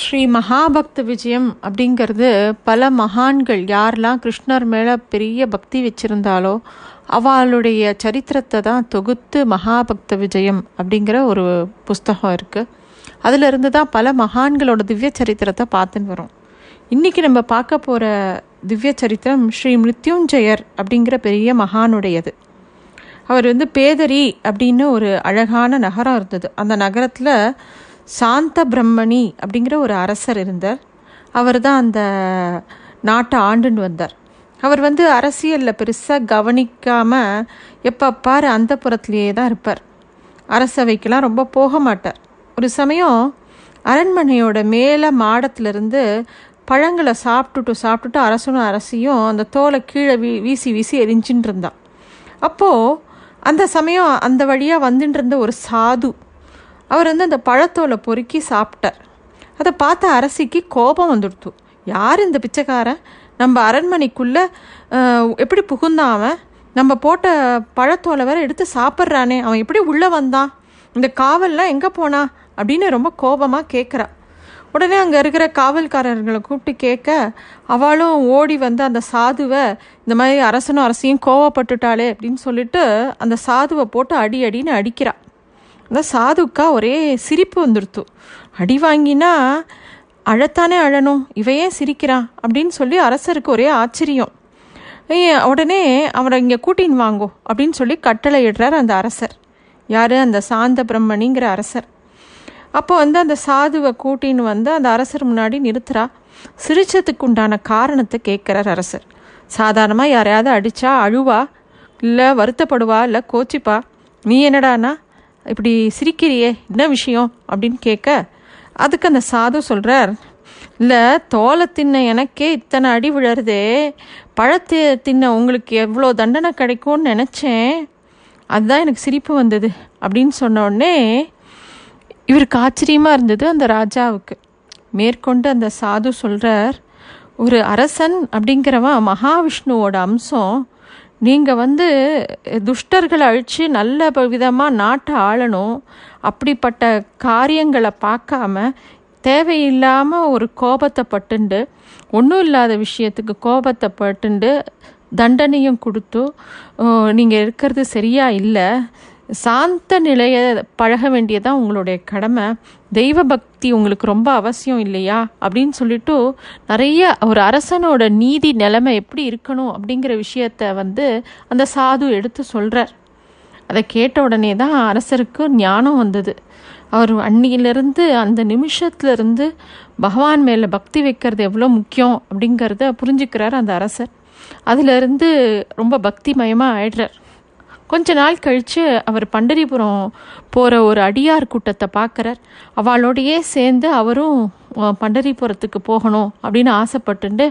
ஸ்ரீ மகாபக்த விஜயம் அப்படிங்கிறது பல மகான்கள் யாரெல்லாம் கிருஷ்ணர் மேலே பெரிய பக்தி வச்சுருந்தாலோ அவளுடைய சரித்திரத்தை தான் தொகுத்து மகாபக்த விஜயம் அப்படிங்கிற ஒரு புஸ்தகம் இருக்குது அதிலிருந்து தான் பல மகான்களோட திவ்ய சரித்திரத்தை பார்த்துன்னு வரும். இன்றைக்கி நம்ம பார்க்க போகிற திவ்ய சரித்திரம் ஸ்ரீ மிருத்யுஞ்சயர் அப்படிங்கிற பெரிய மகானுடையது. அவர் வந்து பேதரி அப்படின்னு ஒரு அழகான நகரம் இருந்தது. அந்த நகரத்தில் சாந்த பிரம்மணி அப்படிங்கிற ஒரு அரசர் இருந்தார். அவர் தான் அந்த நாட்டை ஆண்டுன்னு வந்தார். அவர் வந்து அரசியலில் பெருசாக கவனிக்காமல் எப்போ பாரு அந்த புறத்துலேயே தான் இருப்பார். அரசவைக்கெலாம் ரொம்ப போக மாட்டார். ஒரு சமயம் அரண்மனையோட மேலே மாடத்துலேருந்து பழங்களை சாப்பிட்டுட்டு சாப்பிட்டுட்டு அரசனும் அரசியும் அந்த தோலை கீழே வீ வீசி வீசி எரிஞ்சின்னு இருந்தான். அப்போது அந்த சமயம் அந்த வழியாக வந்துட்டு இருந்த ஒரு சாது அவர் வந்து அந்த பழத்தோலை பொறுக்கி சாப்பிட்டார். அதை பார்த்த அரசிக்கு கோபம் வந்துடுத்து. யார் இந்த பிச்சைக்காரன்? நம்ம அரண்மனைக்குள்ளே எப்படி புகுந்தான் அவன்? நம்ம போட்ட பழத்தோலை வேற எடுத்து சாப்பிட்றானே. அவன் எப்படி உள்ளே வந்தான்? இந்த காவல்லாம் எங்கே போனா? அப்படின்னு ரொம்ப கோபமாக கேட்குறா உடனே அங்கே இருக்கிற காவல்காரர்களை கூப்பிட்டு கேட்க அவளும் ஓடி வந்து அந்த சாதுவை இந்த மாதிரி அரசனும் அரசியும் கோவப்பட்டுட்டாளே அப்படின்னு சொல்லிட்டு அந்த சாதுவை போட்டு அடி அடின்னு அடிக்கிறாள் அந்த சாதுக்கா ஒரே சிரிப்பு வந்துடுத்து அடி வாங்கினா அழத்தானே அழணும் இவையே சிரிக்கிறான் அப்படின்னு சொல்லி அரசருக்கு ஒரே ஆச்சரியம். உடனே அவரை இங்கே கூட்டின்னு வாங்கோ அப்படின்னு சொல்லி கட்டளை இடுறார் அந்த அரசர். யார்? அந்த சாந்த பிரம்மணிங்கிற அரசர். அப்போ வந்து அந்த சாதுவை கூட்டின்னு வந்து அந்த அரசர் முன்னாடி நிறுத்துறா. சிரிச்சதுக்கு உண்டான காரணத்தை கேட்குறார் அரசர். சாதாரணமாக யாரையாவது அடித்தா அழுவா இல்லை வருத்தப்படுவா இல்லை கோச்சிப்பா நீ என்னடானா? இப்படி சிரிக்கிறியே என்ன விஷயம்? அப்படின்னு கேட்க அதுக்கு அந்த சாது சொல்கிறார் இல்லை தோலை தின்ன எனக்கே இத்தனை அடி விழருதே பழத்தை தின்ன உங்களுக்கு எவ்வளோ தண்டனை கிடைக்கும்னு நினச்சேன். அதுதான் எனக்கு சிரிப்பு வந்தது. அப்படின்னு சொன்ன உடனே இவருக்கு ஆச்சரியமாக இருந்தது அந்த ராஜாவுக்கு. மேற்கொண்டு அந்த சாது சொல்கிறார் ஒரு அரசன் அப்படிங்கிறவன் மகாவிஷ்ணுவோட அம்சம் நீங்கள் வந்து துஷ்டர்களை அழித்து நல்ல விதமாக நாட்டை ஆளணும். அப்படிப்பட்ட காரியங்களை பார்க்காம தேவையில்லாமல் ஒரு கோபத்தை பட்டுண்டு ஒன்றும் இல்லாத விஷயத்துக்கு கோபத்தை பட்டுண்டு தண்டனையும் கொடுத்து நீங்கள் இருக்கிறது சரியா இல்லை. சாந்த நிலையை பழக வேண்டியதான் உங்களுடைய கடமை. தெய்வ பக்தி உங்களுக்கு ரொம்ப அவசியம் இல்லையா? அப்படின்னு சொல்லிட்டு நிறைய ஒரு அரசனோட நீதி நிலைமை எப்படி இருக்கணும் அப்படிங்கிற விஷயத்த வந்து அந்த சாது எடுத்து சொல்கிறார் அதை கேட்ட உடனே தான் அரசருக்கு ஞானம் வந்தது. அவர் அன்னியிலிருந்து அந்த நிமிஷத்துலேருந்து பகவான் மேலே பக்தி வைக்கிறது எவ்வளோ முக்கியம் அப்படிங்கிறத புரிஞ்சுக்கிறார் அந்த அரசர். அதிலிருந்து ரொம்ப பக்திமயமாக ஆயிடுறார். கொஞ்ச நாள் கழித்து அவர் பண்டரிபுரம் போகிற ஒரு அடியார் கூட்டத்தை பார்க்குறார். அவளோடையே சேர்ந்து அவரும் பண்டரிபுரத்துக்கு போகணும் அப்படின்னு ஆசைப்பட்டுண்டு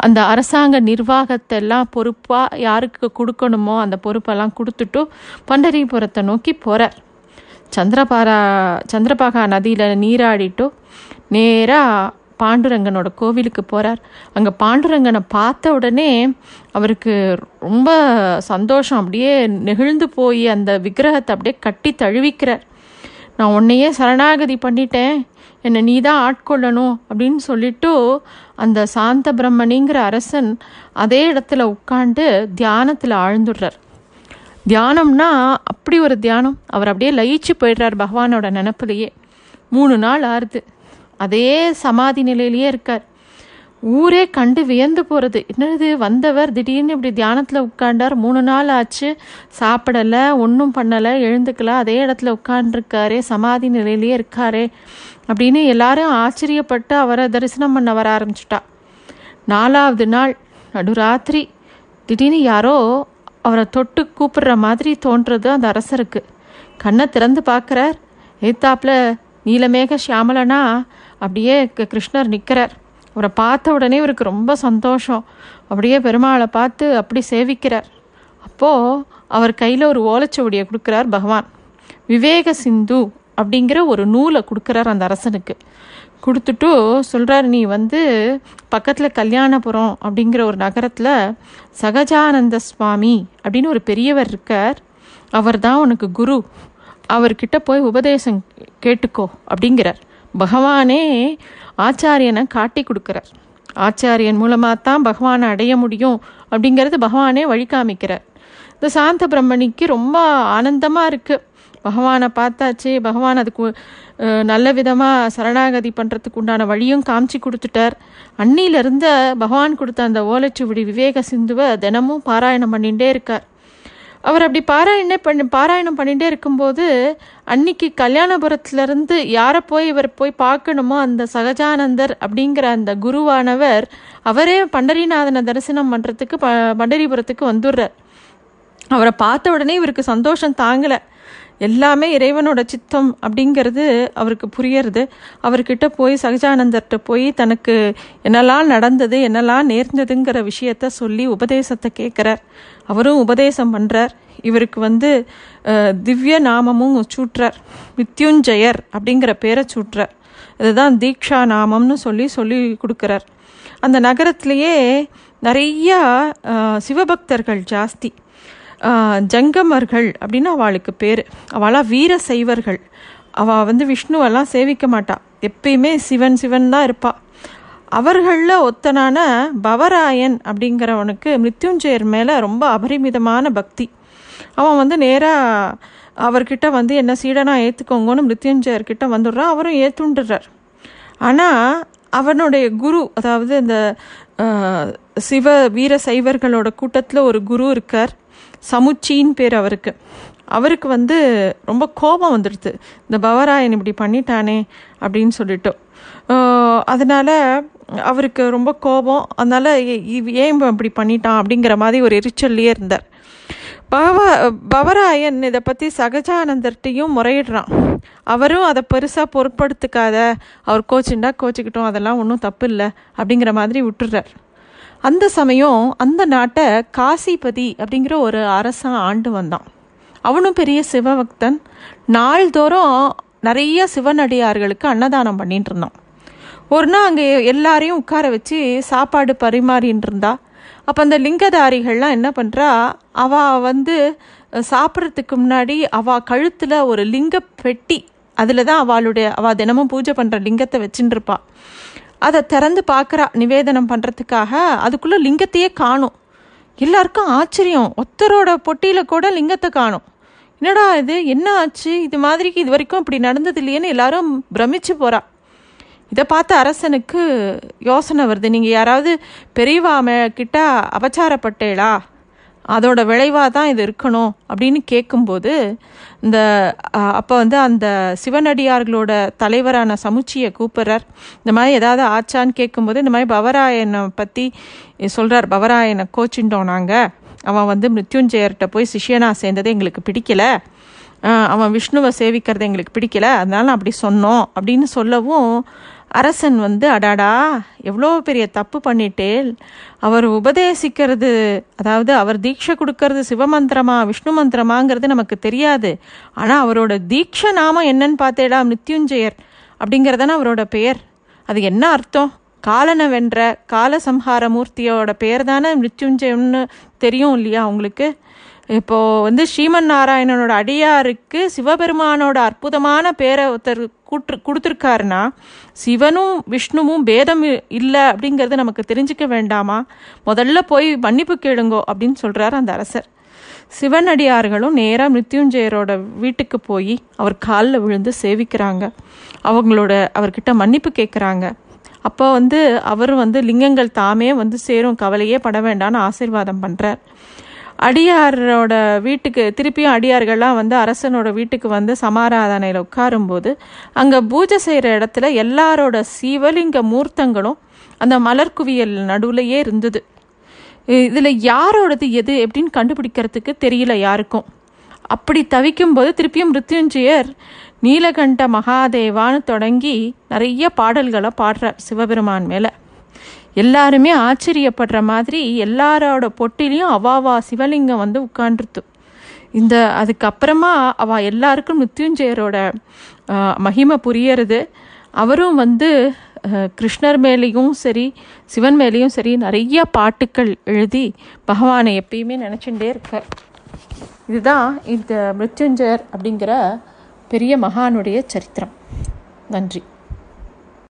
அந்த அரசாங்க நிர்வாகத்தை எல்லாம் பொறுப்பாக யாருக்கு கொடுக்கணுமோ அந்த பொறுப்பெல்லாம் கொடுத்துட்டு பண்டரிபுரத்தை நோக்கி போகிறார் சந்திரபாரா சந்திரபாகா நதியில் நீராடிட்டு நேராக பாண்டுரங்கனோட கோவிலுக்கு போகிறார் அங்கே பாண்டுரங்கனை பார்த்த உடனே அவருக்கு ரொம்ப சந்தோஷம். அப்படியே நெகிழ்ந்து போய் அந்த விக்கிரகத்தை அப்படியே கட்டி தழுவிக்கிறார். நான் உன்னையே சரணாகதி பண்ணிட்டேன். என்னை நீ தான் ஆட்கொள்ளணும் அப்படின்னு சொல்லிட்டு அந்த சாந்த பிரம்மணிங்கிற அரசன் அதே இடத்துல உட்காந்து தியானத்தில் ஆழ்ந்துடுறார். தியானம்னா அப்படி ஒரு தியானம். அவர் அப்படியே லயிச்சு போயிடுறார் பகவானோட நினப்புலையே. மூணு நாள் ஆறுது. அதே சமாதி நிலையிலேயே இருக்கார். ஊரே கண்டு வியந்து போகிறது என்னது வந்தவர் திடீர்னு இப்படி தியானத்தில் உட்காண்டார் மூணு நாள் ஆச்சு சாப்பிடலை ஒன்றும் பண்ணலை எழுந்துக்கல அதே இடத்துல உட்காண்டிருக்காரே சமாதி நிலையிலேயே இருக்காரே அப்படின்னு எல்லாரும் ஆச்சரியப்பட்டு அவரை தரிசனம் பண்ண வர ஆரம்பிச்சிட்டா. நாலாவது நாள் நடுராத்திரி திடீர்னு யாரோ அவரை தொட்டு கூப்பிடுற மாதிரி தோன்றது அந்த அரசருக்கு. கண்ணை திறந்து பார்க்குறார். எய்த்தாப்பில் நீலமேக சியாமலனா அப்படியே கிருஷ்ணர் நிற்கிறார் அவரை பார்த்த உடனே இவருக்கு ரொம்ப சந்தோஷம். அப்படியே பெருமாளை பார்த்து அப்படி சேவிக்கிறார். அப்போது அவர் கையில் ஒரு ஓலைச்சுவடியை கொடுக்குறார் பகவான். விவேக சிந்து அப்படிங்கிற ஒரு நூலை கொடுக்குறார் அந்த அரசனுக்கு. கொடுத்துட்டு சொல்கிறார் நீ வந்து பக்கத்தில் கல்யாணபுரம் அப்படிங்கிற ஒரு நகரத்தில் சகஜானந்த சுவாமி அப்படின்னு ஒரு பெரியவர் இருக்கார். அவர் தான் உனக்கு குரு. அவர்கிட்ட போய் உபதேசம் கேட்டுக்கோ அப்படிங்கிறார். பகவானே ஆச்சாரியனை காட்டி கொடுக்குறார். ஆச்சாரியன் மூலமாக தான் பகவானை அடைய முடியும் அப்படிங்கிறது பகவானே வழி காமிக்கிறார் இந்த சாந்த பிரம்மணிக்கு ரொம்ப ஆனந்தமாக இருக்குது பகவானை பார்த்தாச்சு பகவான் அதுக்கு நல்ல விதமாக சரணாகதி பண்ணுறதுக்கு உண்டான வழியும் காமிச்சு கொடுத்துட்டார். அன்னியிலிருந்த பகவான் கொடுத்த அந்த ஓலைச்சுவடி விவேக சிந்துவை தினமும் பாராயணம் பண்ணிகிட்டே இருக்கார். அவர் அப்படி பாராயணே பண்ணி பாராயணம் பண்ணிகிட்டே இருக்கும்போது அன்னைக்கு கல்யாணபுரத்துலேருந்து யாரை போய் இவர் போய் பார்க்கணுமோ அந்த சகஜானந்தர் அப்படிங்கிற அந்த குருவானவர் அவரே பண்டரிநாதனை தரிசனம் பண்ணுறதுக்கு ப பண்டரிபுரத்துக்கு வந்துடுறார். அவரை பார்த்த உடனே இவருக்கு சந்தோஷம் தாங்கலை. எல்லாமே இறைவனோட சித்தம் அப்படிங்கிறது அவருக்கு புரியறது. அவர்கிட்ட போய் சகஜானந்தர்கிட்ட போய் தனக்கு என்னெல்லாம் நடந்தது என்னெல்லாம் நேர்ந்ததுங்கிற விஷயத்த சொல்லி உபதேசத்தை கேட்குறார் அவரும் உபதேசம் பண்ணுறார் இவருக்கு வந்து திவ்ய நாமமும் சூட்டுறார். மித்யுஞ்சயர் அப்படிங்கிற பேரை சூட்டுறார். இதுதான் தீக்ஷா நாமம்னு சொல்லி சொல்லி கொடுக்குறார். அந்த நகரத்திலேயே நிறையா சிவபக்தர்கள் ஜாஸ்தி. ஜங்கமர்கள் அப்படின்னு அவளுக்கு பேர். அவளாம் வீர சைவர்கள். அவள் வந்து விஷ்ணுவெல்லாம் சேவிக்க மாட்டாள் எப்பயுமே சிவன் சிவன் தான் இருப்பாள் அவர்களில் ஒத்தனான பவராயன் அப்படிங்கிறவனுக்கு மிருத்யுஞ்சயர் மேலே ரொம்ப அபரிமிதமான பக்தி. அவன் வந்து நேராக அவர்கிட்ட வந்து என்ன சீடனாக ஏற்றுக்கோங்கன்னு மிருத்யுஞ்சயர்கிட்ட வந்துடுறான் அவரும் ஏற்றுண்டுறார் ஆனால் அவனுடைய குரு அதாவது இந்த சிவ வீர சைவர்களோட கூட்டத்தில் ஒரு குரு இருக்கார். சமுச்சின்னு பேர் அவருக்கு. அவருக்கு வந்து ரொம்ப கோபம் வந்துடுது. இந்த பவராயன் இப்படி பண்ணிட்டானே அப்படின்னு சொல்லிட்டு. அதனால் அவருக்கு ரொம்ப கோபம். அதனால் இவ் ஏன் இப்படி பண்ணிட்டான் அப்படிங்கிற மாதிரி ஒரு எரிச்சல்லையே இருந்தார். பவ பவராயன் இதை பற்றி சகஜானந்தர்கிட்டையும் முறையிடுறான். அவரும் அதை பெருசாக பொருட்படுத்திக்காத அவர் கோச்சுண்டா கோச்சிக்கிட்டோம் அதெல்லாம் ஒன்றும் தப்பு இல்லை அப்படிங்கிற மாதிரி விட்டுறார். அந்த சமயம் அந்த நாட்டை காசிபதி அப்படிங்கிற ஒரு அரசன் ஆண்டு வந்தான். அவனும் பெரிய சிவபக்தன். நாள்தோறும் நிறைய சிவனடியார்களுக்கு அன்னதானம் பண்ணிட்டு இருந்தான். ஒரு நாள் அங்கே எல்லாரையும் உட்கார வச்சு சாப்பாடு பரிமாறின்னு இருந்தா. அப்போ அந்த லிங்கதாரிகள்லாம் என்ன பண்ணுறா அவள் வந்து சாப்பிட்றதுக்கு முன்னாடி அவள் கழுத்தில் ஒரு லிங்க பெட்டி. அதில் தான் அவளுடைய அவள் தினமும் பூஜை பண்ணுற லிங்கத்தை வச்சுட்டு அதை திறந்து பார்க்குறா நிவேதனம் பண்ணுறதுக்காக அதுக்குள்ளே லிங்கத்தையே காணும். எல்லாருக்கும் ஆச்சரியம். ஒத்தரோட பொட்டியில் கூட லிங்கத்தை காணும். என்னடா இது? என்ன ஆச்சு? இது மாதிரி இது வரைக்கும் இப்படி நடந்தது இல்லையேன்னு எல்லாரும் பிரமிச்சு போகிறா இதை பார்த்த அரசனுக்கு யோசனை வருது. நீங்கள் யாராவது பெரியவாமை கிட்ட அபச்சாரப்பட்டேளா? அதோட விளைவாக தான் இது இருக்கணும் அப்படின்னு கேட்கும்போது இந்த அப்போ வந்து அந்த சிவனடியார்களோட தலைவரான சமுச்சியை கூப்பிட்றார். இந்த மாதிரி ஏதாவது ஆச்சான்னு கேட்கும்போது இந்த மாதிரி பவராயனை பற்றி சொல்கிறார் பவராயனை கோச்சிண்டோம் நாங்கள் அவன் வந்து மிருத்யுஞ்சயர்கிட்ட போய் சிஷ்யனா சேர்ந்தது எங்களுக்கு பிடிக்கல. அவன் விஷ்ணுவை சேவிக்கிறது எங்களுக்கு பிடிக்கல. அதனால அப்படி சொன்னோம் அப்படின்னு சொல்லவும் அரசன் வந்து அடாடா எவ்வளோ பெரிய தப்பு பண்ணிட்டேன் அவர் உபதேசிக்கிறது அதாவது அவர் தீட்சை கொடுக்கறது சிவமந்திரமா விஷ்ணு மந்திரமாங்கிறது நமக்கு தெரியாது. ஆனால் அவரோட தீட்சை நாமம் என்னன்னு பார்த்தேடா மித்யுஞ்சயர் அப்படிங்கிறதான அவரோட பெயர். அது என்ன அர்த்தம்? காலனை வென்ற காலசம்ஹார மூர்த்தியோட பெயர் தானே மிருத்யுஞ்சயம்னு தெரியும் இல்லையா உங்களுக்கு? இப்போது வந்து ஸ்ரீமன் நாராயணனோட அடியாருக்கு சிவபெருமானோட அற்புதமான பேரை ஒருத்தர் கூற்று கொடுத்துருக்காருன்னா சிவனும் விஷ்ணுவும் பேதம் இல்லை அப்படிங்கிறது நமக்கு தெரிஞ்சுக்க வேண்டாமா? முதல்ல போய் மன்னிப்பு கேளுங்கோ அப்படின்னு சொல்கிறார் அந்த அரசர். சிவனடியார்களும் நேராக மிருத்யுஞ்சயரோட வீட்டுக்கு போய் அவர் காலில் விழுந்து சேவிக்கிறாங்க. அவங்களோட அவர்கிட்ட மன்னிப்பு கேட்குறாங்க அப்போ வந்து அவர் வந்து லிங்கங்கள் தாமே வந்து சேரும் கவலையே பட வேண்டாம்னு ஆசீர்வாதம் பண்ணுறார் அடியாரோட வீட்டுக்கு திருப்பியும் அடியார்கள்லாம் வந்து அரசனோட வீட்டுக்கு வந்து சமாராதனையில் உட்காரும்போது அங்கே பூஜை செய்கிற இடத்துல எல்லாரோட சிவலிங்க மூர்த்தங்களும் அந்த மலர் குவியல் நடுவுலையே இருந்தது. இதில் யாரோடது எது எப்படின்னு கண்டுபிடிக்கிறதுக்கு தெரியல யாருக்கும். அப்படி தவிக்கும்போது திருப்பியும் மிருத்யுஞ்சயர் நீலகண்ட மகாதேவான்னு தொடங்கி நிறைய பாடல்களை பாடுறார் சிவபெருமான் மேலே. எல்லாருமே ஆச்சரியப்படுற மாதிரி எல்லாரோட பொட்டிலையும் அவாவா சிவலிங்கம் வந்து உட்காண்டிருத்து இந்த அதுக்கப்புறமா அவ எல்லாருக்கும் மிருத்யுஞ்சயரோட மகிமை புரியறது. அவரும் வந்து கிருஷ்ணர் மேலேயும் சரி சிவன் மேலேயும் சரி நிறைய பாட்டுக்கள் எழுதி பகவானை எப்பயுமே நினச்சிட்டே இருக்கார். இதுதான் இந்த மிருத்யுஞ்சயர் அப்படிங்கிற பெரிய மகானுடைய சரித்திரம். நன்றி.